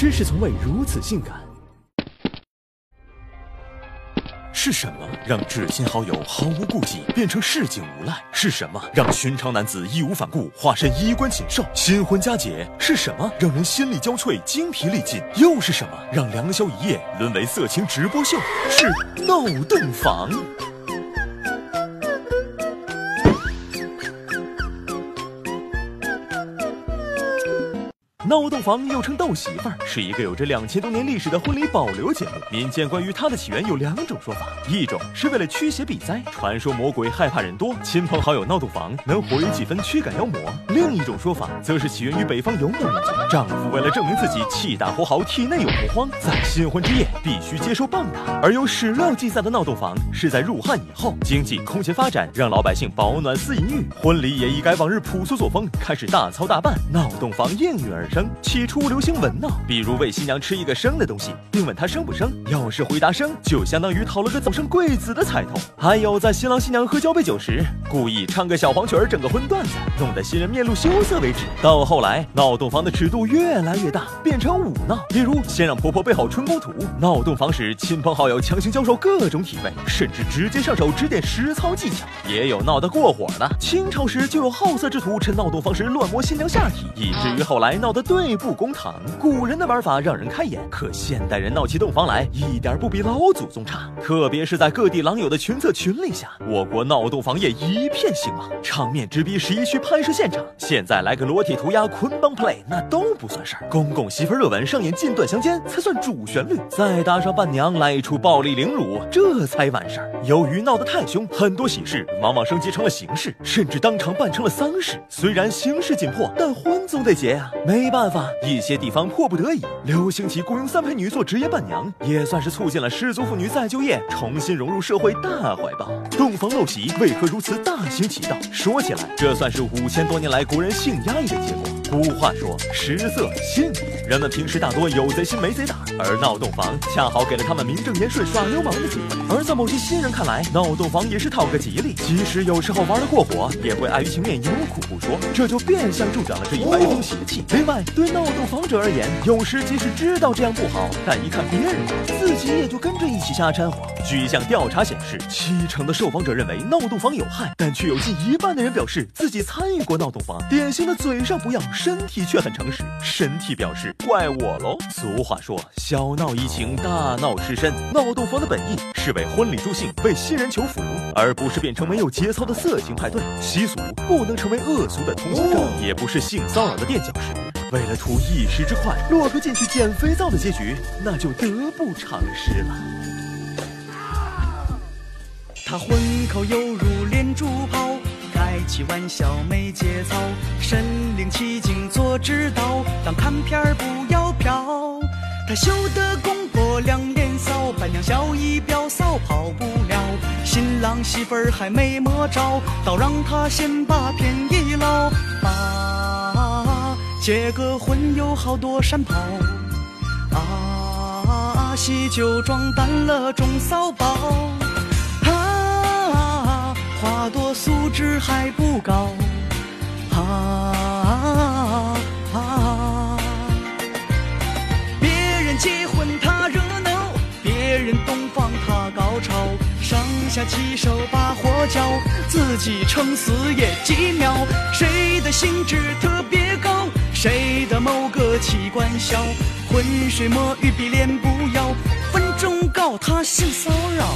知识从未如此性感。是什么让至亲好友毫无顾忌变成市井无赖？是什么让寻常男子义无反顾化身衣冠禽兽？新婚佳节是什么让人心力交瘁、精疲力尽？又是什么让良宵一夜沦为色情直播秀？是闹洞房。闹洞房又称斗媳妇儿，是一个有着两千多年历史的婚礼保留节目。民间关于它的起源有两种说法，一种是为了驱邪避灾，传说魔鬼害怕人多，亲朋好友闹洞房能活跃气氛，驱赶妖魔；另一种说法则是起源于北方游牧民族，丈夫为了证明自己气大活好，体内有洪荒，在新婚之夜必须接受棒打。而有史料记载的闹洞房是在入汉以后，经济空前发展，让老百姓保暖思淫欲，婚礼也一改往日朴素作风，开始大操大办，闹洞房应运而生。起初流行文闹，比如喂新娘吃一个生的东西，并问她生不生。要是回答生，就相当于讨了个早生贵子的彩头。还有在新郎新娘喝交杯酒时，故意唱个小黄曲儿，整个荤段子，弄得新人面露羞涩为止。到后来，闹洞房的尺度越来越大，变成舞闹，比如先让婆婆备好春宫图，闹洞房时亲朋好友强行教授各种体位，甚至直接上手指点实操技巧。也有闹得过火的，清朝时就有好色之徒趁闹洞房时乱摸新娘下体，以至于后来闹得。对簿公堂，古人的玩法让人开眼，可现代人闹起洞房来一点不比老祖宗差。特别是在各地狼友的群策群力下，我国闹洞房业一一片兴旺，场面直逼十一区拍摄现场。现在来个裸体涂鸦、捆绑 play，那都不算事儿。公公媳妇热吻上演近段相间才算主旋律，再搭上伴娘来一出暴力凌辱，这才完事儿。由于闹得太凶，很多喜事往往升级成了形式，甚至当场办成了丧事。虽然形势紧迫，但婚总得结啊，没办。法，一些地方迫不得已流行起雇佣三陪女做职业伴娘，也算是促进了失足妇女再就业，重新融入社会大怀抱。洞房陋习为何如此大大行其道？说起来，这算是五千多年来国人性压抑的结果。古话说食色性也，人们平时大多有贼心没贼胆，而闹洞房恰好给了他们名正言顺耍流氓的机会。而在某些新人看来，闹洞房也是讨个吉利，即使有时候玩得过火，也会碍于情面有苦不说，这就变相助长了这一歪风邪气。另外，对闹洞房者而言，有时即使知道这样不好，但一看别人，自己也就跟着一起瞎掺和。据一项调查显示，七成的受访者认为闹洞房有害，但却有近一半的人表示自己参与过闹洞房。典型的嘴上不要。身体却很诚实，身体表示怪我喽。俗话说，小闹怡情，大闹失身。闹洞房的本意是为婚礼助兴，为新人求福，而不是变成没有节操的色情派对。习俗不能成为恶俗的通行证，也不是性骚扰的垫脚石。为了图一时之快，落个进去捡肥皂的结局，那就得不偿失了。他婚口犹如连珠炮。开起玩笑没节操，身临其境做指导。当看片儿不要飘，他修得公婆两脸臊，伴娘笑意表嫂跑不了。新郎媳妇儿还没摸着，倒让他先把便宜捞。啊，结个婚有好多山炮。啊，喜酒装淡了中骚包。下七手把火浇，自己撑死也几秒。谁的兴致特别高，谁的某个器官小，浑水摸鱼比脸不要，分钟告他性骚扰。